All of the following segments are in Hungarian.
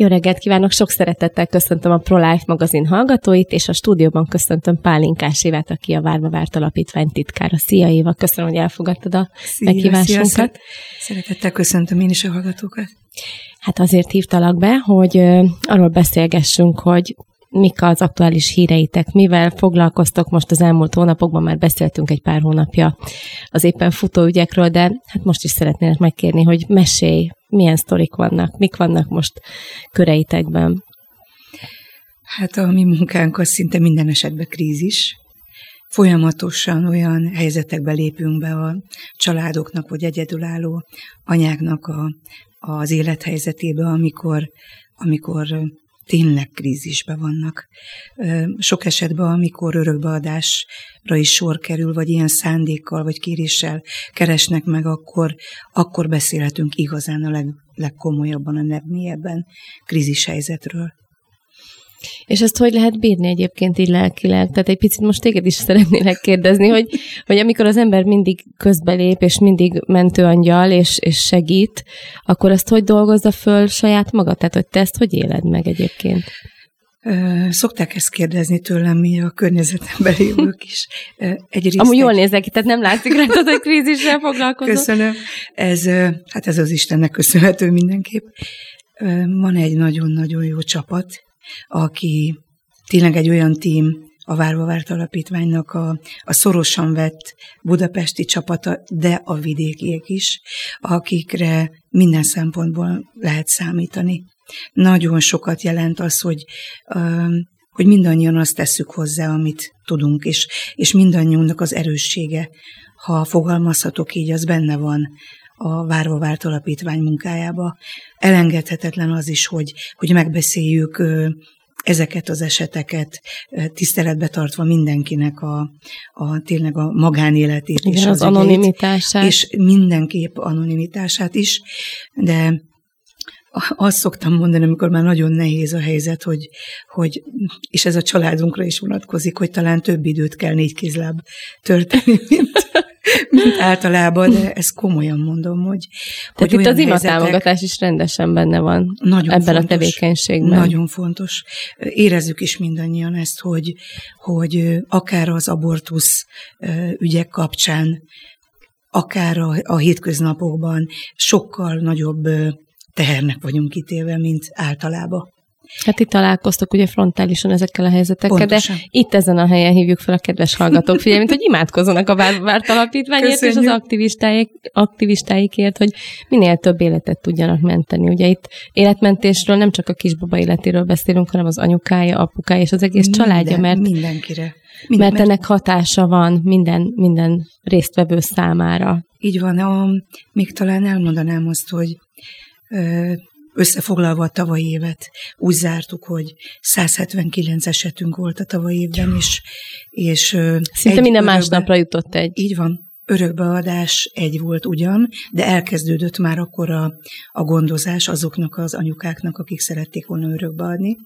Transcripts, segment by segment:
Jó reggelt kívánok, sok szeretettel köszöntöm a ProLife magazin hallgatóit, és a stúdióban köszöntöm Pálinkás Évát, aki a Várva Várt Alapítvány titkára. Szia Éva, köszönöm, hogy elfogadtad a szia, meghívásunkat. Szia, szeretettel köszöntöm én is a hallgatókat. Hát azért hívtalak be, hogy arról beszélgessünk, hogy mik az aktuális híreitek, mivel foglalkoztok most az elmúlt hónapokban, már beszéltünk egy pár hónapja az éppen futó ügyekről, de hát most is szeretnének megkérni, hogy mesélj, milyen sztorik vannak, mik vannak most köreitekben. Hát a mi munkánk az szinte minden esetben krízis. Folyamatosan olyan helyzetekbe lépünk be a családoknak, vagy egyedülálló anyáknak a, az élethelyzetébe, amikor, amikor tényleg krízisbe vannak. Sok esetben, amikor örökbeadásra is sor kerül, vagy ilyen szándékkal, vagy kéréssel keresnek meg, akkor, akkor beszélhetünk igazán a leg, legkomolyabban, a legmélyebben krízis helyzetről. És ezt hogy lehet bírni egyébként így lelkileg? Tehát egy picit most téged is szeretnélek kérdezni, hogy, hogy amikor az ember mindig közbelép, és mindig mentőangyal, és, és segít, akkor ezt hogy dolgozza föl saját maga? Tehát, hogy te ezt hogy éled meg egyébként? Szokták ezt kérdezni tőlem, mi a környezetemben lévők is. Egy Amúgy jól nézek ki, tehát nem látszik rajtad, hogy krízissel foglalkozol. Köszönöm. Ez, hát ez az Istennek köszönhető mindenképp. Van egy nagyon-nagyon jó csapat, aki tényleg egy olyan tím, a Várva Várt Alapítványnak a, a szorosan vett budapesti csapata, de a vidékiek is, akikre minden szempontból lehet számítani. Nagyon sokat jelent az, hogy, hogy mindannyian azt tesszük hozzá, amit tudunk, és, és mindannyiunknak az erőssége, ha fogalmazhatok így, az benne van a Várva Várt Alapítvány munkájába. Elengedhetetlen az is, hogy, hogy megbeszéljük ezeket az eseteket tiszteletbe tartva mindenkinek a, a tényleg a magánéletét Igen, és az, az anonimitását. És mindenképp anonimitását is, de azt szoktam mondani, amikor már nagyon nehéz a helyzet, hogy, hogy és ez a családunkra is vonatkozik, hogy talán több időt kell négy kézláb törteni, mint, mint általában, de ezt komolyan mondom, hogy... Tehát hogy itt az imatámogatás is rendesen benne van nagyon ebben fontos, a tevékenységben. Nagyon fontos. Érezzük is mindannyian ezt, hogy, hogy akár az abortusz ügyek kapcsán, akár a, a hétköznapokban sokkal nagyobb tehernek vagyunk kitélve, mint általában. Hát itt találkoztok ugye frontálisan ezekkel a helyzetekkel, Pontosan. de itt ezen a helyen hívjuk fel a kedves hallgatók figyelmét, hogy imádkozzanak a várt alapítványért Köszönjük. és az aktivistáik, aktivistáikért, hogy minél több életet tudjanak menteni. Ugye itt életmentésről nem csak a kisbaba életéről beszélünk, hanem az anyukája, apukája és az egész Minden, családja, mert mindenkire. Minden, mert ennek hatása van minden, minden résztvevő számára. Így van, a, még talán elmondanám azt, hogy összefoglalva a tavalyi évet, úgy zártuk, hogy 179 esetünk volt a tavalyi évben is, és Szinte minden másnapra jutott egy. Így van, Örökbeadás egy volt ugyan, de elkezdődött már akkor a, a gondozás azoknak az anyukáknak, akik szerették volna örökbeadni,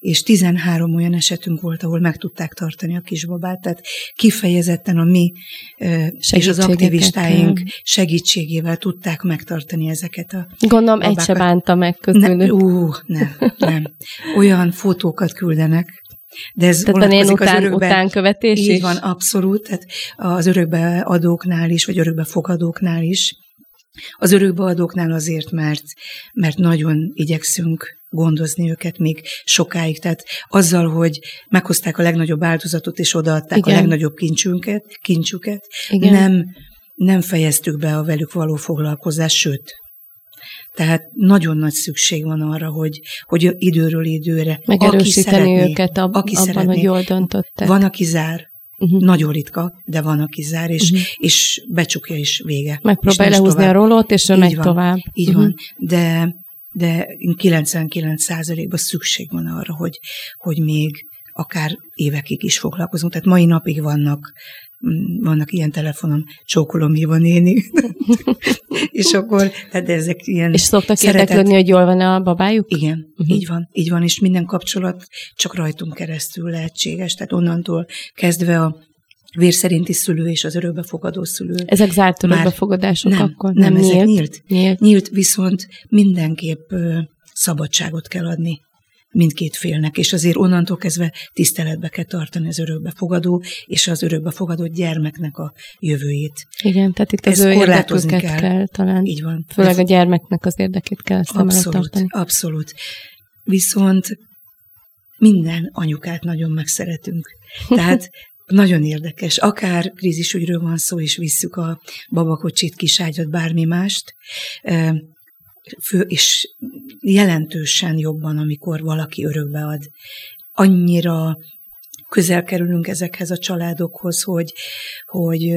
és 13 olyan esetünk volt, ahol meg tudták tartani a kisbabát, tehát kifejezetten a mi és az aktivistáink segítségével tudták megtartani ezeket a Gondolom, babákat. egy se bánta meg közülük. Ne, ú, nem, nem. Olyan fotókat küldenek, de ez tehát én után, az örökbe, utánkövetés így is? van, abszolút. Tehát az örökbeadóknál is, vagy örökbefogadóknál is. Az örökbeadóknál azért, mert, mert nagyon igyekszünk gondozni őket még sokáig. Tehát azzal, hogy meghozták a legnagyobb áldozatot, és odaadták Igen. a legnagyobb kincsünket, kincsüket, Igen. nem, nem fejeztük be a velük való foglalkozást, sőt, tehát nagyon nagy szükség van arra, hogy, hogy időről időre. Megerősíteni aki szeretné, őket ab, aki abban, szeretné, hogy jól döntöttek. Van, aki zár, Uh-huh. Nagyon ritka, de van, aki zár, és, uh-huh. és becsukja is vége. Megpróbálja lehúzni tovább. a rólót, és ő megy van, tovább. Így uh-huh. van, de, de 99%-ban szükség van arra, hogy, hogy még akár évekig is foglalkozunk. Tehát mai napig vannak Mm, vannak ilyen telefonon, csókolom, híva néni. és akkor, tehát ezek ilyen És szoktak szeretet... érdeklődni, hogy jól van a babájuk? Igen, uh-huh. így van, így van, és minden kapcsolat csak rajtunk keresztül lehetséges, tehát onnantól kezdve a vérszerinti szülő és az örökbefogadó szülő. Ezek zárt örökbefogadások nem, akkor? Nem, nem ezek nyílt. Nyílt, nyílt viszont mindenképp szabadságot kell adni mindkét félnek, és azért onnantól kezdve tiszteletbe kell tartani az örökbefogadó és az örökbefogadott gyermeknek a jövőjét. Igen, tehát itt az ő érdeküket kell. kell talán. Így van. Főleg a gyermeknek az érdekét kell szem abszolút, tartani. Abszolút. Viszont minden anyukát nagyon megszeretünk. Tehát nagyon érdekes. Akár krízisügyről van szó, és visszük a babakocsit, kiságyat, bármi mást, fő, és jelentősen jobban, amikor valaki örökbe ad. Annyira közel kerülünk ezekhez a családokhoz, hogy, hogy,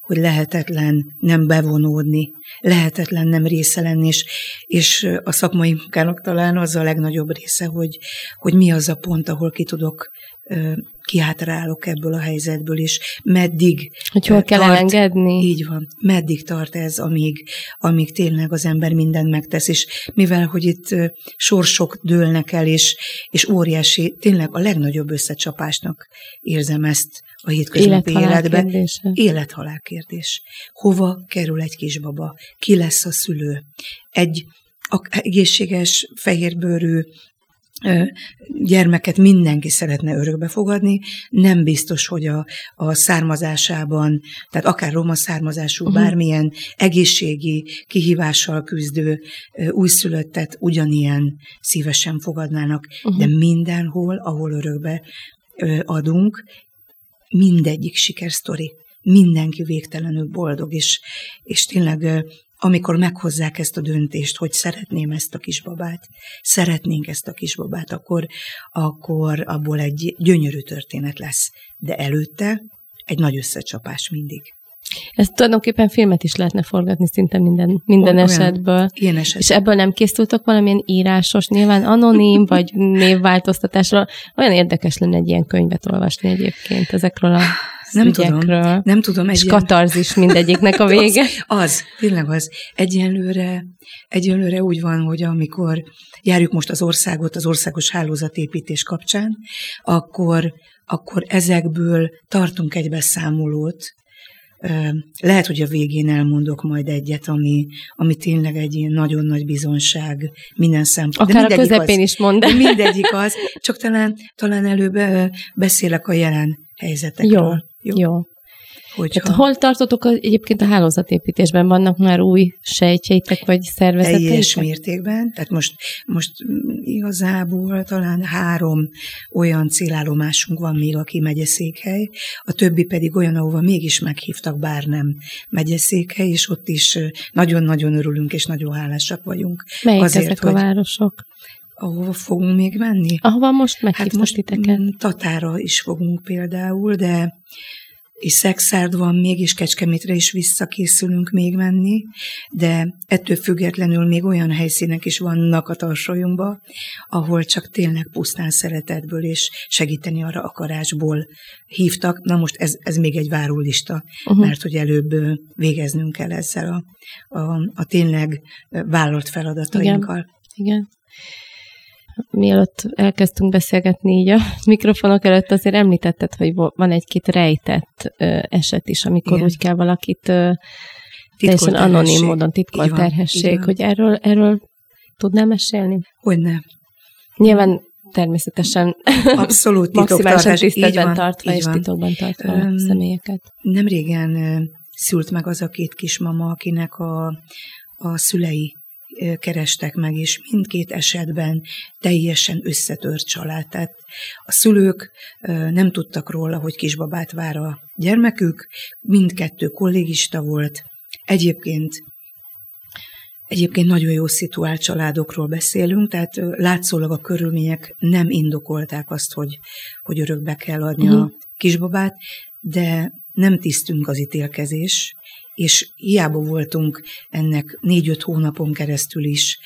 hogy lehetetlen nem bevonódni, lehetetlen nem része lenni, és, és a szakmai munkának talán az a legnagyobb része, hogy, hogy mi az a pont, ahol ki tudok kiátrálok ebből a helyzetből, és meddig Hogy hol kell tart, elengedni? Így van. Meddig tart ez, amíg, amíg tényleg az ember mindent megtesz, és mivel, hogy itt sorsok dőlnek el, és, és óriási, tényleg a legnagyobb összecsapásnak érzem ezt a hétköznapi életben. Élet-halál kérdés. Hova kerül egy kisbaba? Ki lesz a szülő? Egy egészséges, fehérbőrű, gyermeket mindenki szeretne örökbe fogadni, nem biztos, hogy a, a származásában, tehát akár roma származású, uh-huh. bármilyen egészségi kihívással küzdő újszülöttet ugyanilyen szívesen fogadnának, uh-huh. de mindenhol, ahol örökbe adunk, mindegyik sikersztori mindenki végtelenül boldog, és, és tényleg amikor meghozzák ezt a döntést, hogy szeretném ezt a kisbabát, szeretnénk ezt a kisbabát, akkor, akkor abból egy gyönyörű történet lesz. De előtte egy nagy összecsapás mindig. Ezt tulajdonképpen filmet is lehetne forgatni szinte minden, minden Olyan, esetből. Ilyen eset. És ebből nem készültek valamilyen írásos, nyilván anonim, vagy névváltoztatásra. Olyan érdekes lenne egy ilyen könyvet olvasni egyébként ezekről a nem tudom, nem tudom. És egyen... katarzis mindegyiknek a vége. az, az, tényleg az. Egyenlőre, egyenlőre úgy van, hogy amikor járjuk most az országot az országos hálózatépítés kapcsán, akkor, akkor ezekből tartunk egy beszámolót, lehet, hogy a végén elmondok majd egyet, ami, ami tényleg egy ilyen nagyon nagy bizonság minden szempontból. Akár a közepén az, is mond. De mindegyik az, csak talán, talán előbb beszélek a jelen helyzetekről. Jó, jó. jó. Hogyha... Tehát hol tartotok egyébként a hálózatépítésben? Vannak már új sejtjeitek, vagy szervezeteitek? Teljes mértékben. Tehát most, most igazából talán három olyan célállomásunk van még, aki megyeszékhely, a többi pedig olyan, ahova mégis meghívtak, bár nem megyeszékhely, és ott is nagyon-nagyon örülünk, és nagyon hálásak vagyunk. Melyik azért, ezek hogy... a városok? ahova fogunk még menni? Ahova most meghívtak hát most titeket. Tatára is fogunk például, de és Szexárd van még, és Kecskemétre is visszakészülünk még menni, de ettől függetlenül még olyan helyszínek is vannak a tarsolyunkban, ahol csak tényleg pusztán szeretetből és segíteni arra akarásból hívtak. Na most ez, ez még egy várólista, uh-huh. mert hogy előbb végeznünk kell ezzel a, a, a tényleg vállalt feladatainkkal. Igen. Igen mielőtt elkezdtünk beszélgetni így a mikrofonok előtt, azért említetted, hogy van egy-két rejtett eset is, amikor Igen. úgy kell valakit teljesen anonim módon titkolt terhesség, hogy erről, erről tudnál mesélni? Hogyne. Nyilván természetesen Abszolút maximálisan tiszteletben tartva és titokban tartva um, személyeket. Nem régen szült meg az a két kismama, akinek a, a szülei kerestek meg, és mindkét esetben teljesen összetört család. Tehát a szülők nem tudtak róla, hogy kisbabát vár a gyermekük, mindkettő kollégista volt. Egyébként Egyébként nagyon jó szituált családokról beszélünk, tehát látszólag a körülmények nem indokolták azt, hogy, hogy örökbe kell adni uh-huh. a kisbabát, de nem tisztünk az ítélkezés, és hiába voltunk ennek négy-öt hónapon keresztül is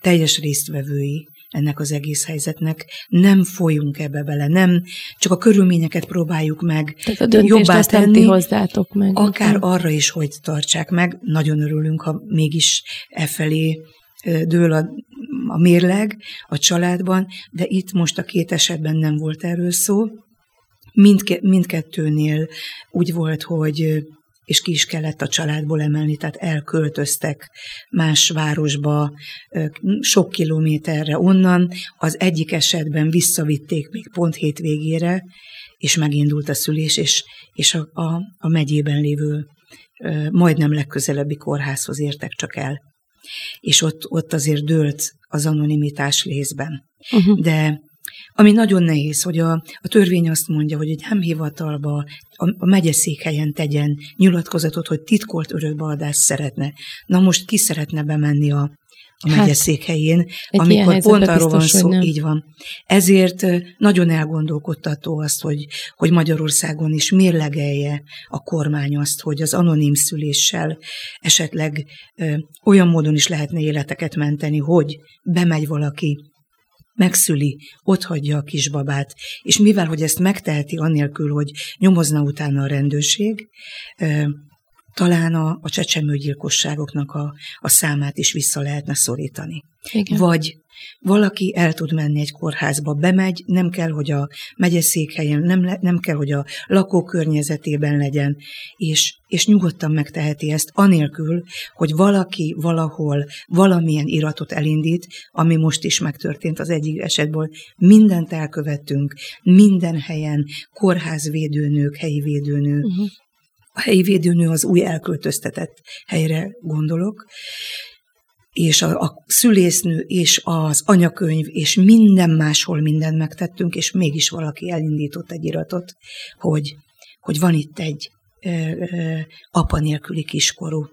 teljes résztvevői ennek az egész helyzetnek, nem folyunk ebbe bele, nem csak a körülményeket próbáljuk meg Tehát a jobbá tenni, hozzátok meg. Akár nem? arra is, hogy tartsák meg. Nagyon örülünk, ha mégis e felé dől a, a mérleg a családban, de itt most a két esetben nem volt erről szó. Mindke, mindkettőnél úgy volt, hogy és ki is kellett a családból emelni, tehát elköltöztek más városba, sok kilométerre onnan. Az egyik esetben visszavitték még pont hétvégére, és megindult a szülés, és, és a, a, a megyében lévő majdnem legközelebbi kórházhoz értek csak el. És ott, ott azért dőlt az anonimitás lézben. Uh-huh. De ami nagyon nehéz, hogy a, a törvény azt mondja, hogy egy hivatalba a, a megyeszékhelyen tegyen nyilatkozatot, hogy titkolt örökbeadást szeretne. Na most ki szeretne bemenni a, a hát, megyeszékhelyén, amikor pont arról van szó, így van. Ezért nagyon elgondolkodtató azt, hogy, hogy Magyarországon is mérlegelje a kormány azt, hogy az anonim szüléssel esetleg ö, olyan módon is lehetne életeket menteni, hogy bemegy valaki megszüli, otthagyja a kisbabát, és mivel, hogy ezt megteheti annélkül, hogy nyomozna utána a rendőrség, talán a, a csecsemőgyilkosságoknak a, a számát is vissza lehetne szorítani. Igen. Vagy valaki el tud menni egy kórházba, bemegy, nem kell, hogy a megyeszékhelyen, nem, le, nem kell, hogy a lakókörnyezetében legyen, és, és nyugodtan megteheti ezt, anélkül, hogy valaki valahol valamilyen iratot elindít, ami most is megtörtént az egyik esetből. Mindent elkövettünk, minden helyen, kórházvédőnők, helyi védőnő, uh-huh. A helyi védőnő az új elköltöztetett helyre gondolok, és a, a szülésznő, és az anyakönyv, és minden máshol mindent megtettünk, és mégis valaki elindított egy iratot, hogy, hogy van itt egy ö, ö, apa nélküli kiskorú.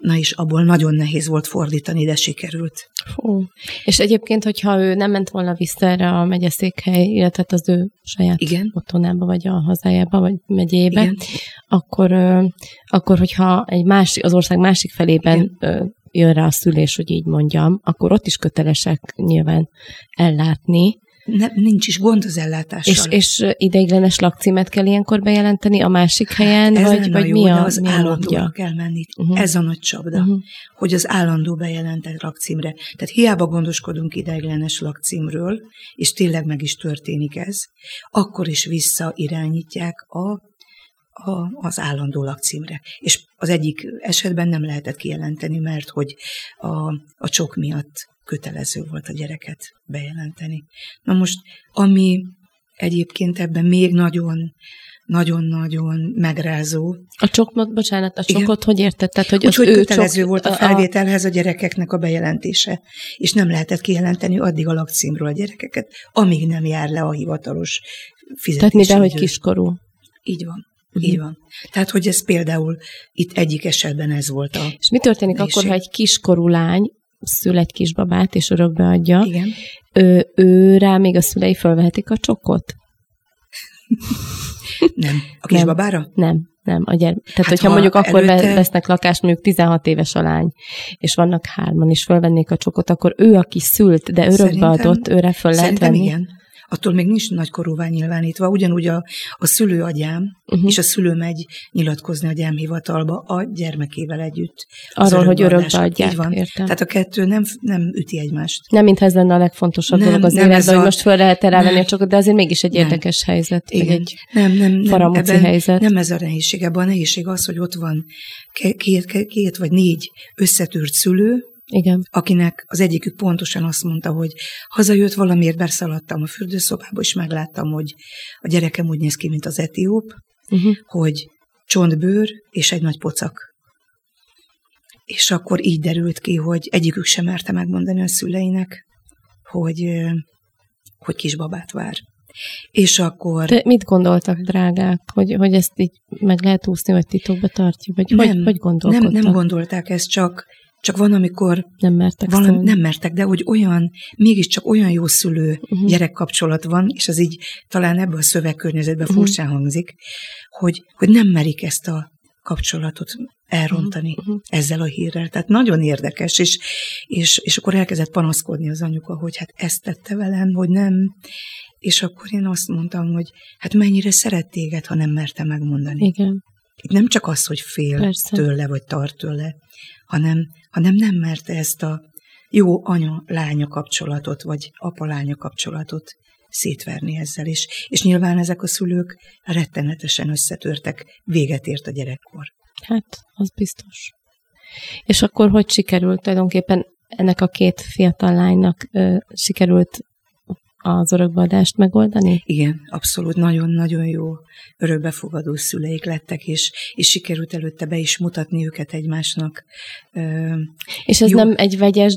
Na és abból nagyon nehéz volt fordítani, de sikerült. Fú. És egyébként, hogyha ő nem ment volna vissza erre a megyeszékhely, illetve az ő saját Igen. otthonába, vagy a hazájába, vagy megyébe, Igen. akkor, akkor, hogyha egy másik, az ország másik felében Igen jön rá a szülés, hogy így mondjam, akkor ott is kötelesek nyilván ellátni. Ne, nincs is gond az ellátással. És, és ideiglenes lakcímet kell ilyenkor bejelenteni a másik hát, helyen, hát, vagy, vagy jó, mi a, az mi állandóra kell menni. Uh-huh. Ez a nagy csapda, uh-huh. hogy az állandó bejelentett lakcímre. Tehát hiába gondoskodunk ideiglenes lakcímről, és tényleg meg is történik ez, akkor is visszairányítják a a, az állandó lakcímre. És az egyik esetben nem lehetett kijelenteni, mert hogy a, a csok miatt kötelező volt a gyereket bejelenteni. Na most, ami egyébként ebben még nagyon nagyon-nagyon megrázó. A csokot, bocsánat, a csokot Igen. hogy érted? Tehát, hogy Úgy, hogy kötelező csok, volt a felvételhez a gyerekeknek a bejelentése, és nem lehetett kijelenteni addig a lakcímről a gyerekeket, amíg nem jár le a hivatalos fizetés. Tehát mivel, hogy kiskorú. Így van. Így van. Tehát, hogy ez például itt egyik esetben ez volt a... És mi történik nehézség? akkor, ha egy kiskorú lány szül egy kisbabát, és örökbe adja? Igen. Ő, ő rá még a szülei fölvehetik a csokot? nem. A kisbabára? Nem, nem. Nem, a gyere... Tehát, hát hogyha ha mondjuk akkor előtte... vesznek lakást, mondjuk 16 éves a lány, és vannak hárman, és fölvennék a csokot, akkor ő, aki szült, de örökbe adott, őre föl lehet venni. igen attól még nincs nagykorúvá nyilvánítva. Ugyanúgy a, a szülő agyám, uh-huh. és a szülő megy nyilatkozni a gyámhivatalba a gyermekével együtt. Arról, hogy örökbe adják, van. értem. Tehát a kettő nem, nem üti egymást. Nem, mintha ez lenne a legfontosabb nem, dolog az életben, a... hogy most föl lehet rávenni a csokot, de azért mégis egy nem. érdekes helyzet, Igen. egy nem, nem, nem, ebben helyzet. Nem ez a nehézség, ebben a nehézség az, hogy ott van két, két, két vagy négy összetűrt szülő, igen. akinek az egyikük pontosan azt mondta, hogy hazajött valamiért, beszaladtam a fürdőszobába, és megláttam, hogy a gyerekem úgy néz ki, mint az etióp, uh-huh. hogy csontbőr és egy nagy pocak. És akkor így derült ki, hogy egyikük sem merte megmondani a szüleinek, hogy, hogy kisbabát vár. És akkor... De mit gondoltak, drágák, hogy, hogy ezt így meg lehet úszni, vagy titokba tartja? Vagy nem, hogy, hogy gondolkodtak? Nem, nem gondolták ezt, csak csak van, amikor nem mertek, valami, nem mertek, de hogy olyan, mégiscsak olyan jó szülő uh-huh. gyerek kapcsolat van, és az így talán ebből a szövegkörnyezetben uh-huh. furcsán hangzik, hogy, hogy nem merik ezt a kapcsolatot elrontani uh-huh. ezzel a hírrel. Tehát nagyon érdekes, és, és, és akkor elkezdett panaszkodni az anyuka, hogy hát ezt tette velem, hogy nem. És akkor én azt mondtam, hogy hát mennyire szeret téged, ha nem merte megmondani. Igen. Itt nem csak az, hogy fél Persze. tőle, vagy tart tőle, hanem, hanem nem merte ezt a jó anya-lánya kapcsolatot, vagy apa-lánya kapcsolatot szétverni ezzel is. És nyilván ezek a szülők rettenetesen összetörtek, véget ért a gyerekkor. Hát, az biztos. És akkor hogy sikerült tulajdonképpen ennek a két fiatal lánynak ö, sikerült az örökbeadást megoldani? Igen, abszolút nagyon-nagyon jó örökbefogadó szüleik lettek, és, és sikerült előtte be is mutatni őket egymásnak. És ez jó. nem egy vegyes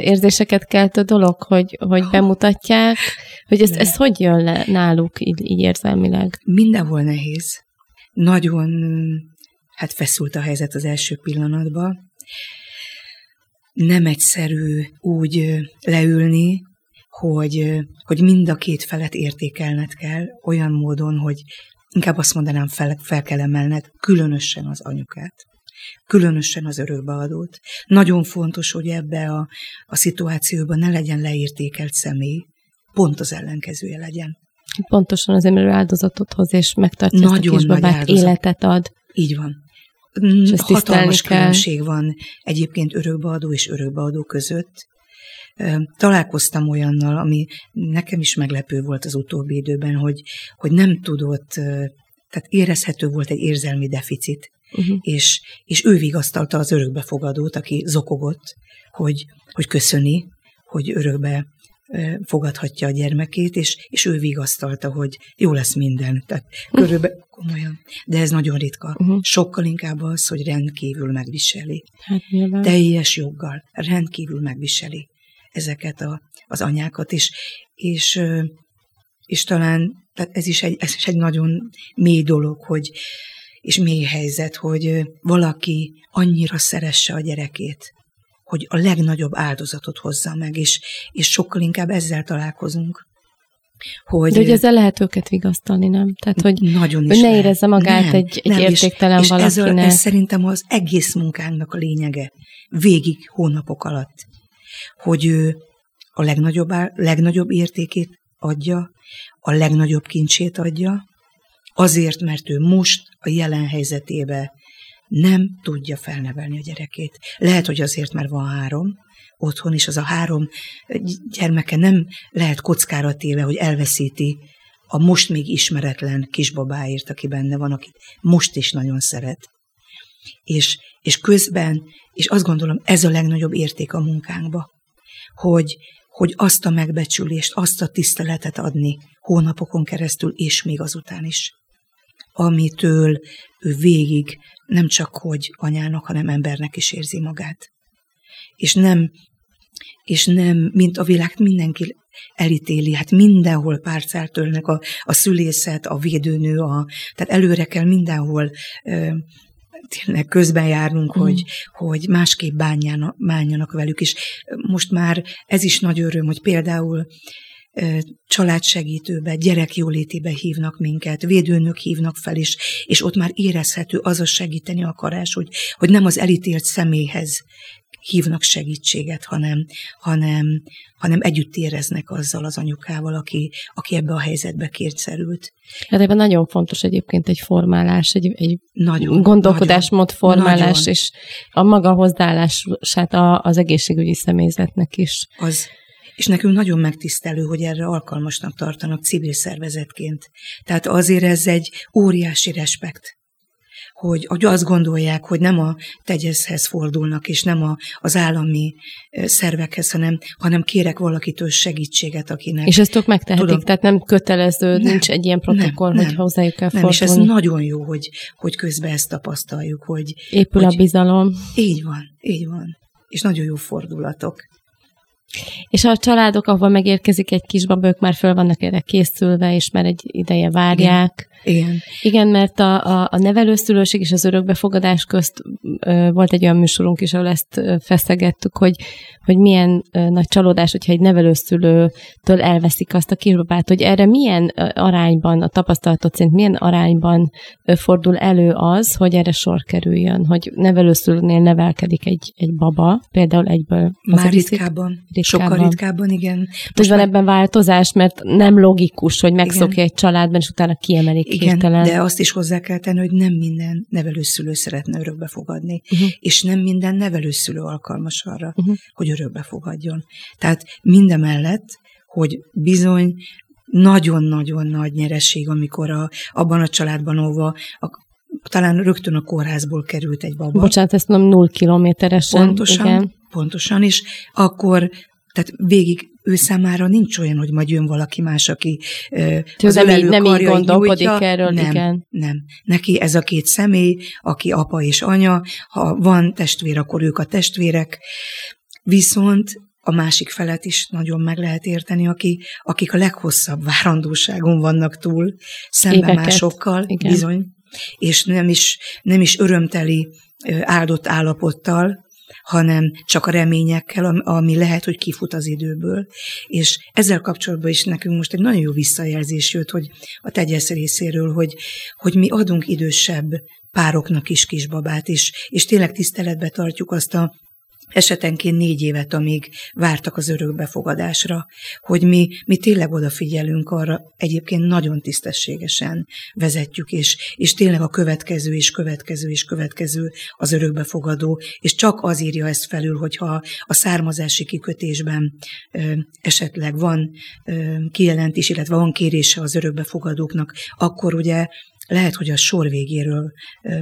érzéseket keltő dolog, hogy, hogy bemutatják, hogy ez, ez hogy jön le náluk így, így érzelmileg? Mindenhol nehéz. Nagyon hát feszült a helyzet az első pillanatban. Nem egyszerű úgy leülni, hogy, hogy mind a két felet értékelned kell olyan módon, hogy inkább azt mondanám, fel, fel kell emelned, különösen az anyukát, különösen az örökbeadót. Nagyon fontos, hogy ebbe a, a szituációban ne legyen leértékelt személy, pont az ellenkezője legyen. Pontosan azért, mert áldozatot hoz, és megtartja Nagyon ezt a kisbabát, életet ad. Így van. És Hatalmas különbség van egyébként örökbeadó és örökbeadó között, Találkoztam olyannal, ami nekem is meglepő volt az utóbbi időben, hogy, hogy nem tudott, tehát érezhető volt egy érzelmi deficit, uh-huh. és, és ő vigasztalta az örökbefogadót, aki zokogott, hogy, hogy köszöni, hogy örökbe fogadhatja a gyermekét, és, és ő vigasztalta, hogy jó lesz minden. Tehát körülbelül komolyan. De ez nagyon ritka. Uh-huh. Sokkal inkább az, hogy rendkívül megviseli. Hát, Teljes joggal rendkívül megviseli ezeket a, az anyákat, és, és, és talán tehát ez, is egy, ez is egy nagyon mély dolog, hogy, és mély helyzet, hogy valaki annyira szeresse a gyerekét, hogy a legnagyobb áldozatot hozza meg, és, és sokkal inkább ezzel találkozunk. Hogy, De hogy ezzel lehet őket vigasztalni, nem? Tehát, hogy, nagyon is hogy ne érezze magát nem, egy, egy nem, értéktelen és, valakinek. És ez, ez szerintem az egész munkánknak a lényege, végig hónapok alatt hogy ő a legnagyobb, legnagyobb értékét adja, a legnagyobb kincsét adja, azért, mert ő most a jelen helyzetébe nem tudja felnevelni a gyerekét. Lehet, hogy azért, mert van három otthon, és az a három gyermeke nem lehet kockára téve, hogy elveszíti a most még ismeretlen kisbabáért, aki benne van, akit most is nagyon szeret. És, és közben, és azt gondolom, ez a legnagyobb érték a munkánkba, hogy, hogy azt a megbecsülést, azt a tiszteletet adni hónapokon keresztül, és még azután is, amitől ő végig nem csak hogy anyának, hanem embernek is érzi magát. És nem, és nem, mint a világ mindenki elítéli, hát mindenhol párcált törnek a, a szülészet, a védőnő, a, tehát előre kell mindenhol ö, tényleg közben járnunk, mm. hogy, hogy másképp bánjanak, bánjanak velük, és most már ez is nagy öröm, hogy például családsegítőbe, gyerekjólétébe hívnak minket, védőnök hívnak fel, és, és ott már érezhető az a segíteni akarás, hogy, hogy nem az elítélt személyhez hívnak segítséget, hanem, hanem, hanem együtt éreznek azzal az anyukával, aki, aki ebbe a helyzetbe kérszerült. Hát ebben nagyon fontos egyébként egy formálás, egy, egy nagyon, gondolkodásmód nagyon, formálás, nagyon. és a maga hozzáállását az egészségügyi személyzetnek is. Az, és nekünk nagyon megtisztelő, hogy erre alkalmasnak tartanak civil szervezetként. Tehát azért ez egy óriási respekt hogy, hogy azt gondolják, hogy nem a tegyezhez fordulnak, és nem a, az állami szervekhez, hanem, hanem kérek valakitől segítséget, akinek... És ezt ők megtehetik, tudom, tehát nem kötelező, nem, nincs egy ilyen protokoll, nem, hogy hozzájuk kell nem, fordulni. és ez nagyon jó, hogy, hogy közben ezt tapasztaljuk, hogy... Épül hogy, a bizalom. Így van, így van. És nagyon jó fordulatok. És a családok, ahova megérkezik egy kisbaba, ők már föl vannak erre készülve, és már egy ideje várják. Igen. Igen, mert a, a, a nevelőszülőség és az örökbefogadás közt ö, volt egy olyan műsorunk is, ahol ezt ö, feszegettük, hogy, hogy milyen ö, nagy csalódás, hogyha egy nevelőszülőtől elveszik azt a kisbabát, hogy erre milyen ö, arányban, a tapasztalatot szerint milyen arányban ö, fordul elő az, hogy erre sor kerüljön, hogy nevelőszülőnél nevelkedik egy, egy baba, például egyből. Már ritkábban, ritkábban. Sokkal ritkábban, igen. Most van ebben változás, mert nem logikus, hogy megszokja egy családban, és utána kiemelik igen, hirtelen. de azt is hozzá kell tenni, hogy nem minden nevelőszülő szeretne örökbe fogadni, uh-huh. és nem minden nevelőszülő alkalmas arra, uh-huh. hogy örökbe fogadjon. Tehát mindemellett, hogy bizony nagyon-nagyon nagy nyereség, amikor a, abban a családban óva a, talán rögtön a kórházból került egy baba. Bocsánat, ezt mondom, null kilométeresen. Pontosan, igen. pontosan, és akkor tehát végig ő számára nincs olyan, hogy majd jön valaki más, aki az nem, így, nem így gondolkodik nyújtja. erről, nem, igen. Nem, neki ez a két személy, aki apa és anya, ha van testvér, akkor ők a testvérek, viszont a másik felet is nagyon meg lehet érteni, aki, akik a leghosszabb várandóságon vannak túl, szemben Éveket. másokkal, Igen. bizony, és nem is, nem is örömteli áldott állapottal, hanem csak a reményekkel, ami lehet, hogy kifut az időből. És ezzel kapcsolatban is nekünk most egy nagyon jó visszajelzés jött, hogy a tegyesz részéről, hogy, hogy mi adunk idősebb pároknak is kisbabát, és, és tényleg tiszteletbe tartjuk azt a esetenként négy évet, amíg vártak az örökbefogadásra, hogy mi, mi tényleg odafigyelünk arra, egyébként nagyon tisztességesen vezetjük, és, és tényleg a következő és következő és következő az örökbefogadó, és csak az írja ezt felül, hogyha a származási kikötésben ö, esetleg van ö, kijelentés, illetve van kérése az örökbefogadóknak, akkor ugye lehet, hogy a sor végéről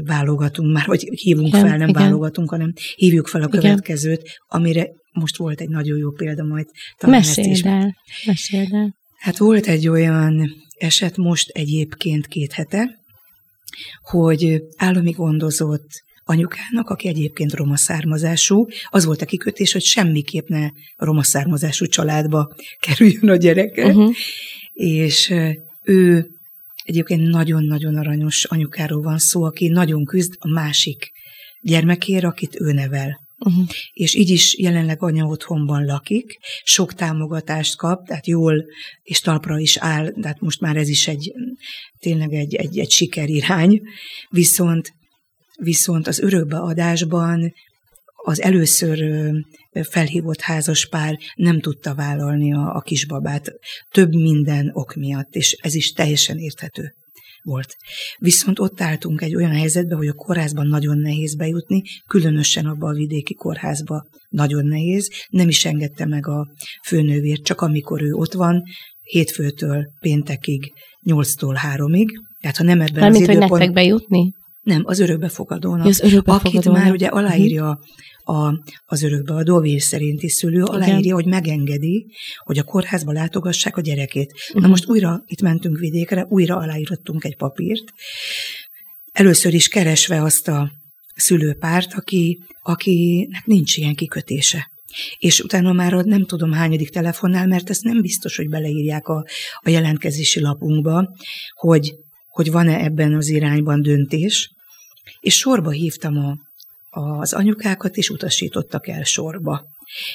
válogatunk már, vagy hívunk igen, fel, nem igen. válogatunk, hanem hívjuk fel a következőt, igen. amire most volt egy nagyon jó példa, majd talán Meséld ezt is. El. Meséld el. Hát volt egy olyan eset most egyébként két hete, hogy állami gondozott anyukának, aki egyébként roma származású, az volt a kikötés, hogy semmiképp ne roma származású családba kerüljön a gyereke, uh-huh. és ő Egyébként nagyon-nagyon aranyos anyukáról van szó, aki nagyon küzd a másik gyermekért, akit ő nevel. Uh-huh. És így is jelenleg anya otthonban lakik, sok támogatást kap, tehát jól és talpra is áll, tehát most már ez is egy tényleg egy, egy, egy sikerirány, viszont, viszont az örökbeadásban az először felhívott házaspár nem tudta vállalni a, a kisbabát több minden ok miatt, és ez is teljesen érthető volt. Viszont ott álltunk egy olyan helyzetbe, hogy a kórházban nagyon nehéz bejutni, különösen abba a vidéki kórházba nagyon nehéz, nem is engedte meg a főnővér, csak amikor ő ott van, hétfőtől péntekig, nyolctól háromig. Tehát ha nem ebben Mármint, az időpont... hogy nektek bejutni? Nem, az örökbefogadónak. Az örökbefogadónak. Akit már ugye aláírja a, az örökbeadó vér szerinti szülő, aláírja, Igen. hogy megengedi, hogy a kórházba látogassák a gyerekét. Uh-huh. Na mhm. most újra itt mentünk vidékre, újra aláírottunk egy papírt, először is keresve azt a szülőpárt, aki, akinek nincs ilyen kikötése. És utána már nem tudom hányadik telefonnál, mert ezt nem biztos, hogy beleírják a, a jelentkezési lapunkba, hogy hogy van-e ebben az irányban döntés, és sorba hívtam a, az anyukákat, és utasítottak el sorba.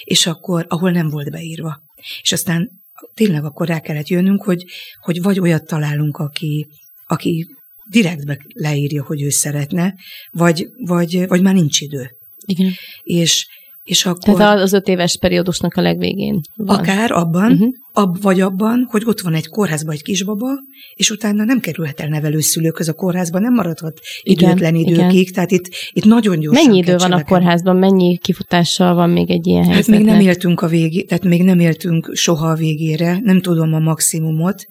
És akkor, ahol nem volt beírva. És aztán tényleg akkor rá kellett jönnünk, hogy, hogy vagy olyat találunk, aki, aki direktbe leírja, hogy ő szeretne, vagy, vagy, vagy már nincs idő. Igen. És, és akkor, Tehát az öt éves periódusnak a legvégén van. Akár abban, uh-huh. ab, vagy abban, hogy ott van egy kórházban egy kisbaba, és utána nem kerülhet el nevelőszülőköz a kórházban, nem maradhat időtlen igen, időkig, igen. tehát itt, itt nagyon gyorsan Mennyi idő van a kórházban, mennyi kifutással van még egy ilyen helyzetnek? Hát még nem éltünk a végé, tehát még nem éltünk soha a végére, nem tudom a maximumot,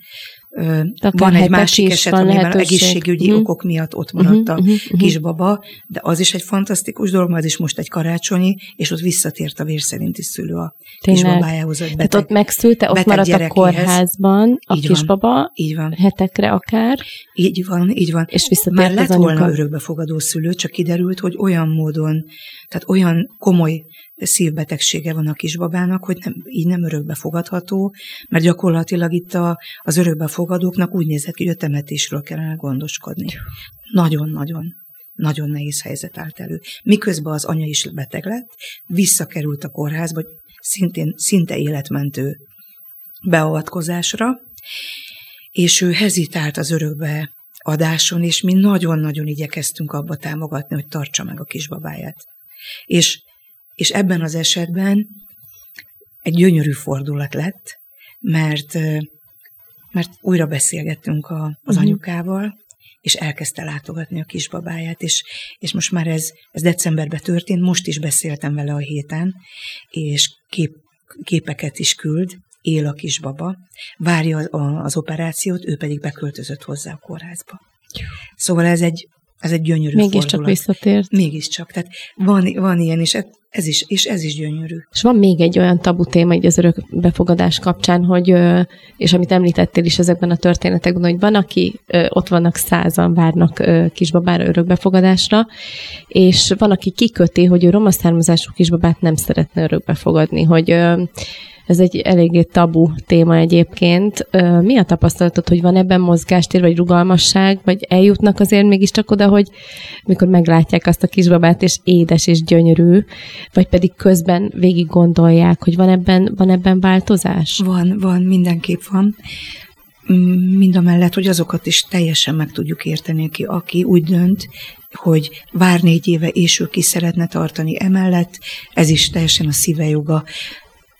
tehát van egy másik eset, amiben lehetőség. egészségügyi uh-huh. okok miatt ott maradt uh-huh. a uh-huh. kisbaba, de az is egy fantasztikus dolog, az is most egy karácsonyi, és ott visszatért a vérszerinti szülő a Tényleg. kisbabájához. Beteg, Tehát ott megszülte, ott maradt a kórházban a így kisbaba, van, így van. hetekre akár. Így van, így van. És visszatért Már lett volna örökbefogadó szülő, csak kiderült, hogy olyan módon, tehát olyan komoly szívbetegsége van a kisbabának, hogy nem, így nem örökbe fogadható, mert gyakorlatilag itt a, az örökbe fogadóknak úgy nézett ki, hogy a temetésről kellene gondoskodni. Nagyon-nagyon nagyon nehéz helyzet állt elő. Miközben az anya is beteg lett, visszakerült a kórházba, szintén szinte életmentő beavatkozásra, és ő hezitált az örökbe adáson, és mi nagyon-nagyon igyekeztünk abba támogatni, hogy tartsa meg a kisbabáját. És és ebben az esetben egy gyönyörű fordulat lett, mert, mert újra beszélgettünk a, az uh-huh. anyukával, és elkezdte látogatni a kisbabáját, és, és most már ez, ez decemberben történt, most is beszéltem vele a héten, és kép, képeket is küld, él a kisbaba, várja az, az operációt, ő pedig beköltözött hozzá a kórházba. Szóval ez egy ez egy gyönyörű Mégiscsak fordulat. visszatért. Mégiscsak. Tehát van, van ilyen, és ez is, és ez is gyönyörű. És van még egy olyan tabu téma így az örökbefogadás kapcsán, hogy, és amit említettél is ezekben a történetekben, hogy van, aki ott vannak százan, várnak kisbabára örökbefogadásra, és van, aki kiköti, hogy ő roma származású kisbabát nem szeretne örökbefogadni, hogy ez egy eléggé tabu téma egyébként. Mi a tapasztalatod, hogy van ebben mozgástér, vagy rugalmasság, vagy eljutnak azért mégiscsak oda, hogy mikor meglátják azt a kisbabát, és édes és gyönyörű, vagy pedig közben végig gondolják, hogy van ebben, van ebben változás? Van, van, mindenképp van mm, mind a mellett, hogy azokat is teljesen meg tudjuk érteni, ki, aki úgy dönt, hogy vár négy éve, és ő ki szeretne tartani emellett, ez is teljesen a szíve joga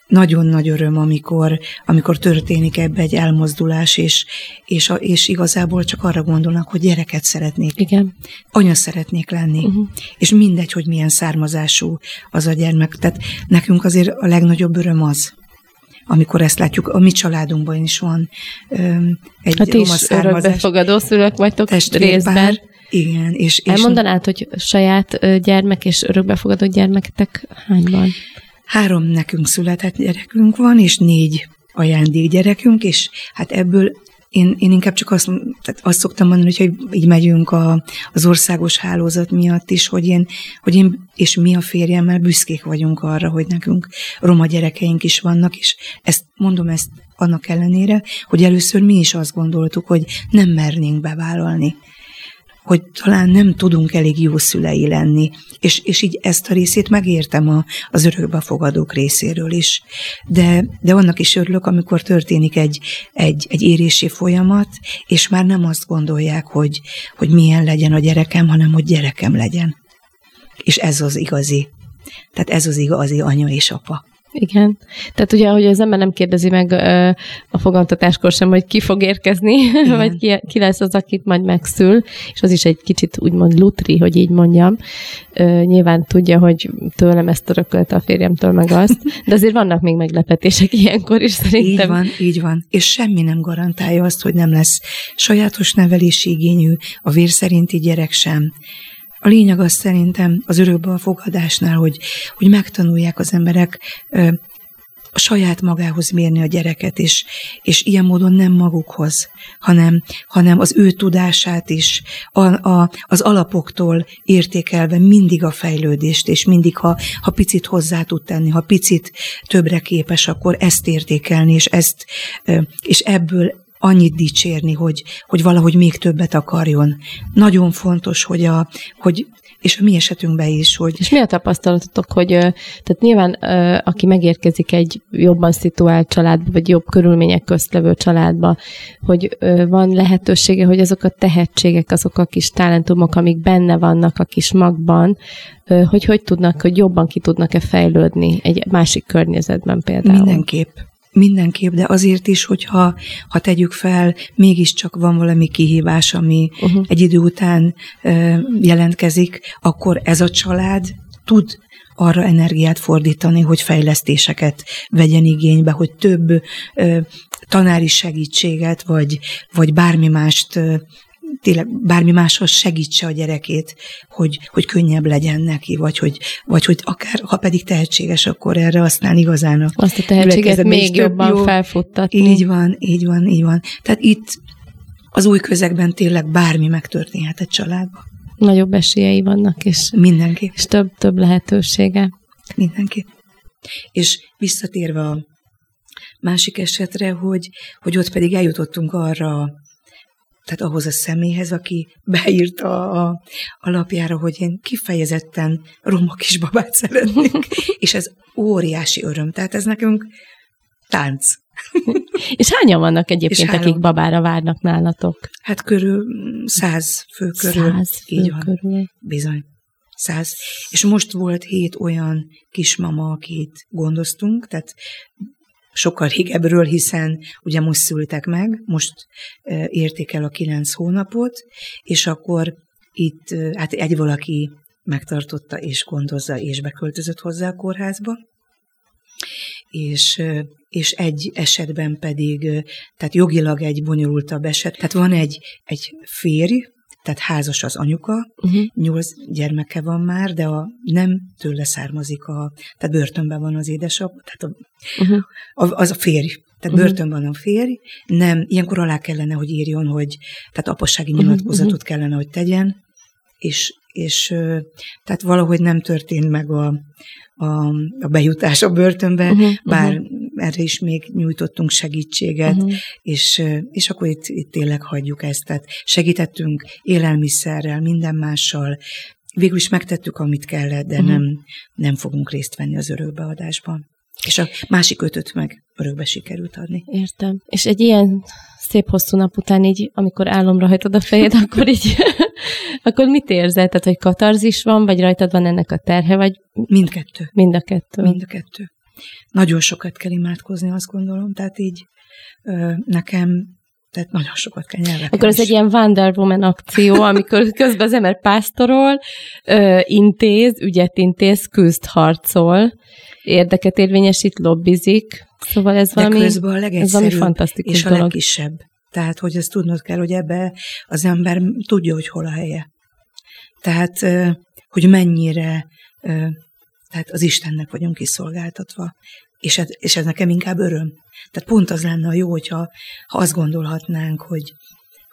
nagyon nagy öröm, amikor, amikor történik ebbe egy elmozdulás, és, és, a, és igazából csak arra gondolnak, hogy gyereket szeretnék. Igen. Anya szeretnék lenni. Uh-huh. És mindegy, hogy milyen származású az a gyermek. Tehát nekünk azért a legnagyobb öröm az, amikor ezt látjuk, a mi családunkban is van um, egy hát roma is örökbefogadó szülők vagytok részben. Igen. És, és Elmondanád, hogy saját gyermek és örökbefogadó gyermeketek hány van? Három nekünk született gyerekünk van, és négy ajándékgyerekünk, és hát ebből én, én inkább csak azt, tehát azt szoktam mondani, hogy így megyünk a, az országos hálózat miatt is, hogy én, hogy én és mi a férjemmel büszkék vagyunk arra, hogy nekünk roma gyerekeink is vannak, és ezt mondom ezt annak ellenére, hogy először mi is azt gondoltuk, hogy nem mernénk bevállalni hogy talán nem tudunk elég jó szülei lenni, és, és így ezt a részét megértem a, az örökbefogadók részéről is. De, de annak is örülök, amikor történik egy, egy, egy érési folyamat, és már nem azt gondolják, hogy, hogy milyen legyen a gyerekem, hanem hogy gyerekem legyen. És ez az igazi. Tehát ez az igazi anya és apa. Igen. Tehát ugye, hogy az ember nem kérdezi meg a fogantatáskor sem, hogy ki fog érkezni, Igen. vagy ki, ki lesz az, akit majd megszül, és az is egy kicsit úgymond lutri, hogy így mondjam. Nyilván tudja, hogy tőlem ezt örökölte a férjemtől meg azt, de azért vannak még meglepetések ilyenkor is szerintem. Így van, így van. És semmi nem garantálja azt, hogy nem lesz sajátos nevelési igényű, a vér szerinti gyerek sem a lényeg az szerintem az örökbe a fogadásnál, hogy, hogy megtanulják az emberek a saját magához mérni a gyereket, és, és ilyen módon nem magukhoz, hanem, hanem az ő tudását is, a, a, az alapoktól értékelve mindig a fejlődést, és mindig, ha, ha picit hozzá tud tenni, ha picit többre képes, akkor ezt értékelni, és, ezt, és ebből annyit dicsérni, hogy, hogy valahogy még többet akarjon. Nagyon fontos, hogy, a, hogy és a mi esetünkben is, hogy... És mi a tapasztalatotok, hogy tehát nyilván aki megérkezik egy jobban szituált családba, vagy jobb körülmények közt levő családba, hogy van lehetősége, hogy azok a tehetségek, azok a kis talentumok, amik benne vannak a kis magban, hogy hogy tudnak, hogy jobban ki tudnak-e fejlődni egy másik környezetben például? Mindenképp. Mindenképp, de azért is, hogyha ha tegyük fel, mégiscsak van valami kihívás, ami uh-huh. egy idő után ö, jelentkezik, akkor ez a család tud arra energiát fordítani, hogy fejlesztéseket vegyen igénybe, hogy több ö, tanári segítséget, vagy, vagy bármi mást tényleg bármi máshoz segítse a gyerekét, hogy, hogy könnyebb legyen neki, vagy hogy, vagy hogy akár, ha pedig tehetséges, akkor erre aztán igazán a Azt a tehetséget még jobban jó, felfuttatni. Így van, így van, így van. Tehát itt az új közegben tényleg bármi megtörténhet egy családban. Nagyobb esélyei vannak, és, Mindenki. és több, több lehetősége. Mindenki. És visszatérve a másik esetre, hogy, hogy ott pedig eljutottunk arra tehát ahhoz a személyhez, aki beírta a, a lapjára, hogy én kifejezetten roma kisbabát szeretnék, és ez óriási öröm. Tehát ez nekünk tánc. és hányan vannak egyébként, három, akik babára várnak nálatok? Hát körül száz fő körül. Száz fő így van. körül. Bizony. Száz. És most volt hét olyan kismama, akit gondoztunk, tehát sokkal régebről, hiszen ugye most szültek meg, most érték el a kilenc hónapot, és akkor itt hát egy valaki megtartotta és gondozza, és beköltözött hozzá a kórházba, és, és egy esetben pedig, tehát jogilag egy bonyolultabb eset, tehát van egy, egy férj, tehát házas az anyuka, uh-huh. nyolc gyermeke van már, de a, nem tőle származik a, tehát börtönben van az édesap, tehát a, uh-huh. a, az a férj, tehát uh-huh. börtönben van a férj, nem, ilyenkor alá kellene, hogy írjon, hogy, tehát apassági nyilatkozatot uh-huh. kellene, hogy tegyen, és, és tehát valahogy nem történt meg a, a, a bejutás a börtönbe, uh-huh, bár uh-huh. Erre is még nyújtottunk segítséget, uh-huh. és, és akkor itt, itt tényleg hagyjuk ezt. Tehát segítettünk élelmiszerrel, minden mással, végül is megtettük, amit kellett, de uh-huh. nem, nem fogunk részt venni az örökbeadásban. És a másik ötöt meg örökbe sikerült adni. Értem. És egy ilyen szép hosszú nap után így, amikor álomra hajtod a fejed, akkor így, akkor mit érzel? Tehát, hogy katarzis van, vagy rajtad van ennek a terhe, vagy... Mindkettő. Mind a kettő. Mind a kettő. Nagyon sokat kell imádkozni, azt gondolom. Tehát így nekem tehát nagyon sokat kell nyelveken Akkor ez is. egy ilyen Wonder Woman akció, amikor közben az ember pásztorol, ö, intéz, ügyet intéz, küzd, harcol, érdeket érvényesít, lobbizik. Szóval ez valami, De közben a ez valami fantasztikus és dolog. a legkisebb. Tehát, hogy ezt tudnod kell, hogy ebbe az ember tudja, hogy hol a helye. Tehát, hogy mennyire tehát az Istennek vagyunk kiszolgáltatva. És ez, és ez nekem inkább öröm. Tehát pont az lenne a jó, hogyha ha azt gondolhatnánk, hogy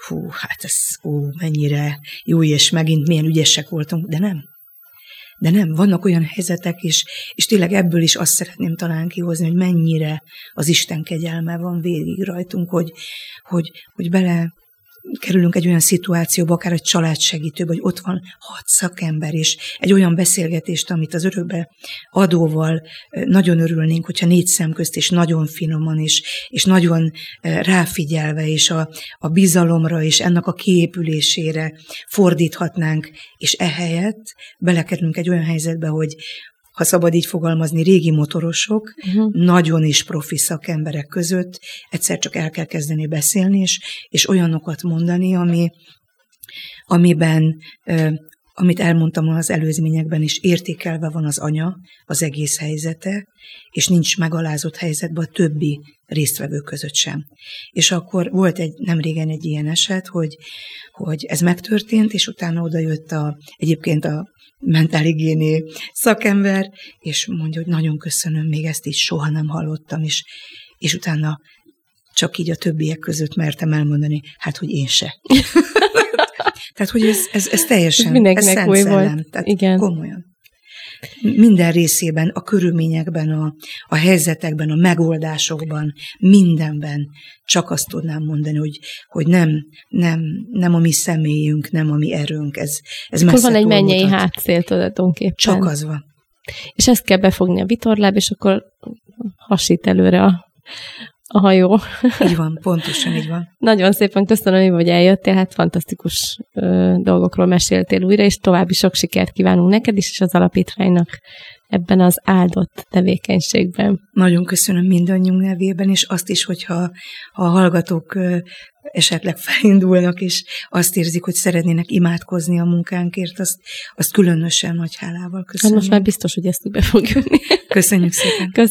hú, hát ez ó, mennyire jó, és megint milyen ügyesek voltunk, de nem. De nem, vannak olyan helyzetek, és, és tényleg ebből is azt szeretném talán kihozni, hogy mennyire az Isten kegyelme van végig rajtunk, hogy, hogy, hogy bele kerülünk egy olyan szituációba, akár egy családsegítő, vagy ott van hat szakember, és egy olyan beszélgetést, amit az örökbe adóval nagyon örülnénk, hogyha négy szem közt, és nagyon finoman, és, és nagyon ráfigyelve, és a, a bizalomra, és ennek a kiépülésére fordíthatnánk, és ehelyett belekerülünk egy olyan helyzetbe, hogy, ha szabad így fogalmazni, régi motorosok, uh-huh. nagyon is profi szakemberek között egyszer csak el kell kezdeni beszélni, és, és olyanokat mondani, ami, amiben amit elmondtam az előzményekben is, értékelve van az anya, az egész helyzete, és nincs megalázott helyzetben a többi résztvevő között sem. És akkor volt egy, nem régen egy ilyen eset, hogy, hogy ez megtörtént, és utána oda jött a, egyébként a mentálhigiéni szakember, és mondja, hogy nagyon köszönöm, még ezt is soha nem hallottam, és, és utána csak így a többiek között mertem elmondani, hát, hogy én se. Tehát, hogy ez, ez, ez teljesen, ez, ez szent új szellem. Volt. Tehát Igen. komolyan. Minden részében, a körülményekben, a, a helyzetekben, a megoldásokban, mindenben csak azt tudnám mondani, hogy, hogy nem, nem, nem a mi személyünk, nem a mi erőnk, ez, ez messze van egy mennyei hátszél tulajdonképpen. Csak az van. És ezt kell befogni a vitorláb, és akkor hasít előre a, a hajó. Így van, pontosan így van. Nagyon szépen köszönöm, hogy eljöttél, hát fantasztikus ö, dolgokról meséltél újra, és további sok sikert kívánunk neked is, és az alapítványnak ebben az áldott tevékenységben. Nagyon köszönöm mindannyiunk nevében, és azt is, hogyha ha a hallgatók esetleg felindulnak, és azt érzik, hogy szeretnének imádkozni a munkánkért, azt, azt különösen nagy hálával köszönöm. Hát most már biztos, hogy ezt be fog jönni. Köszönjük szépen. Köszönöm.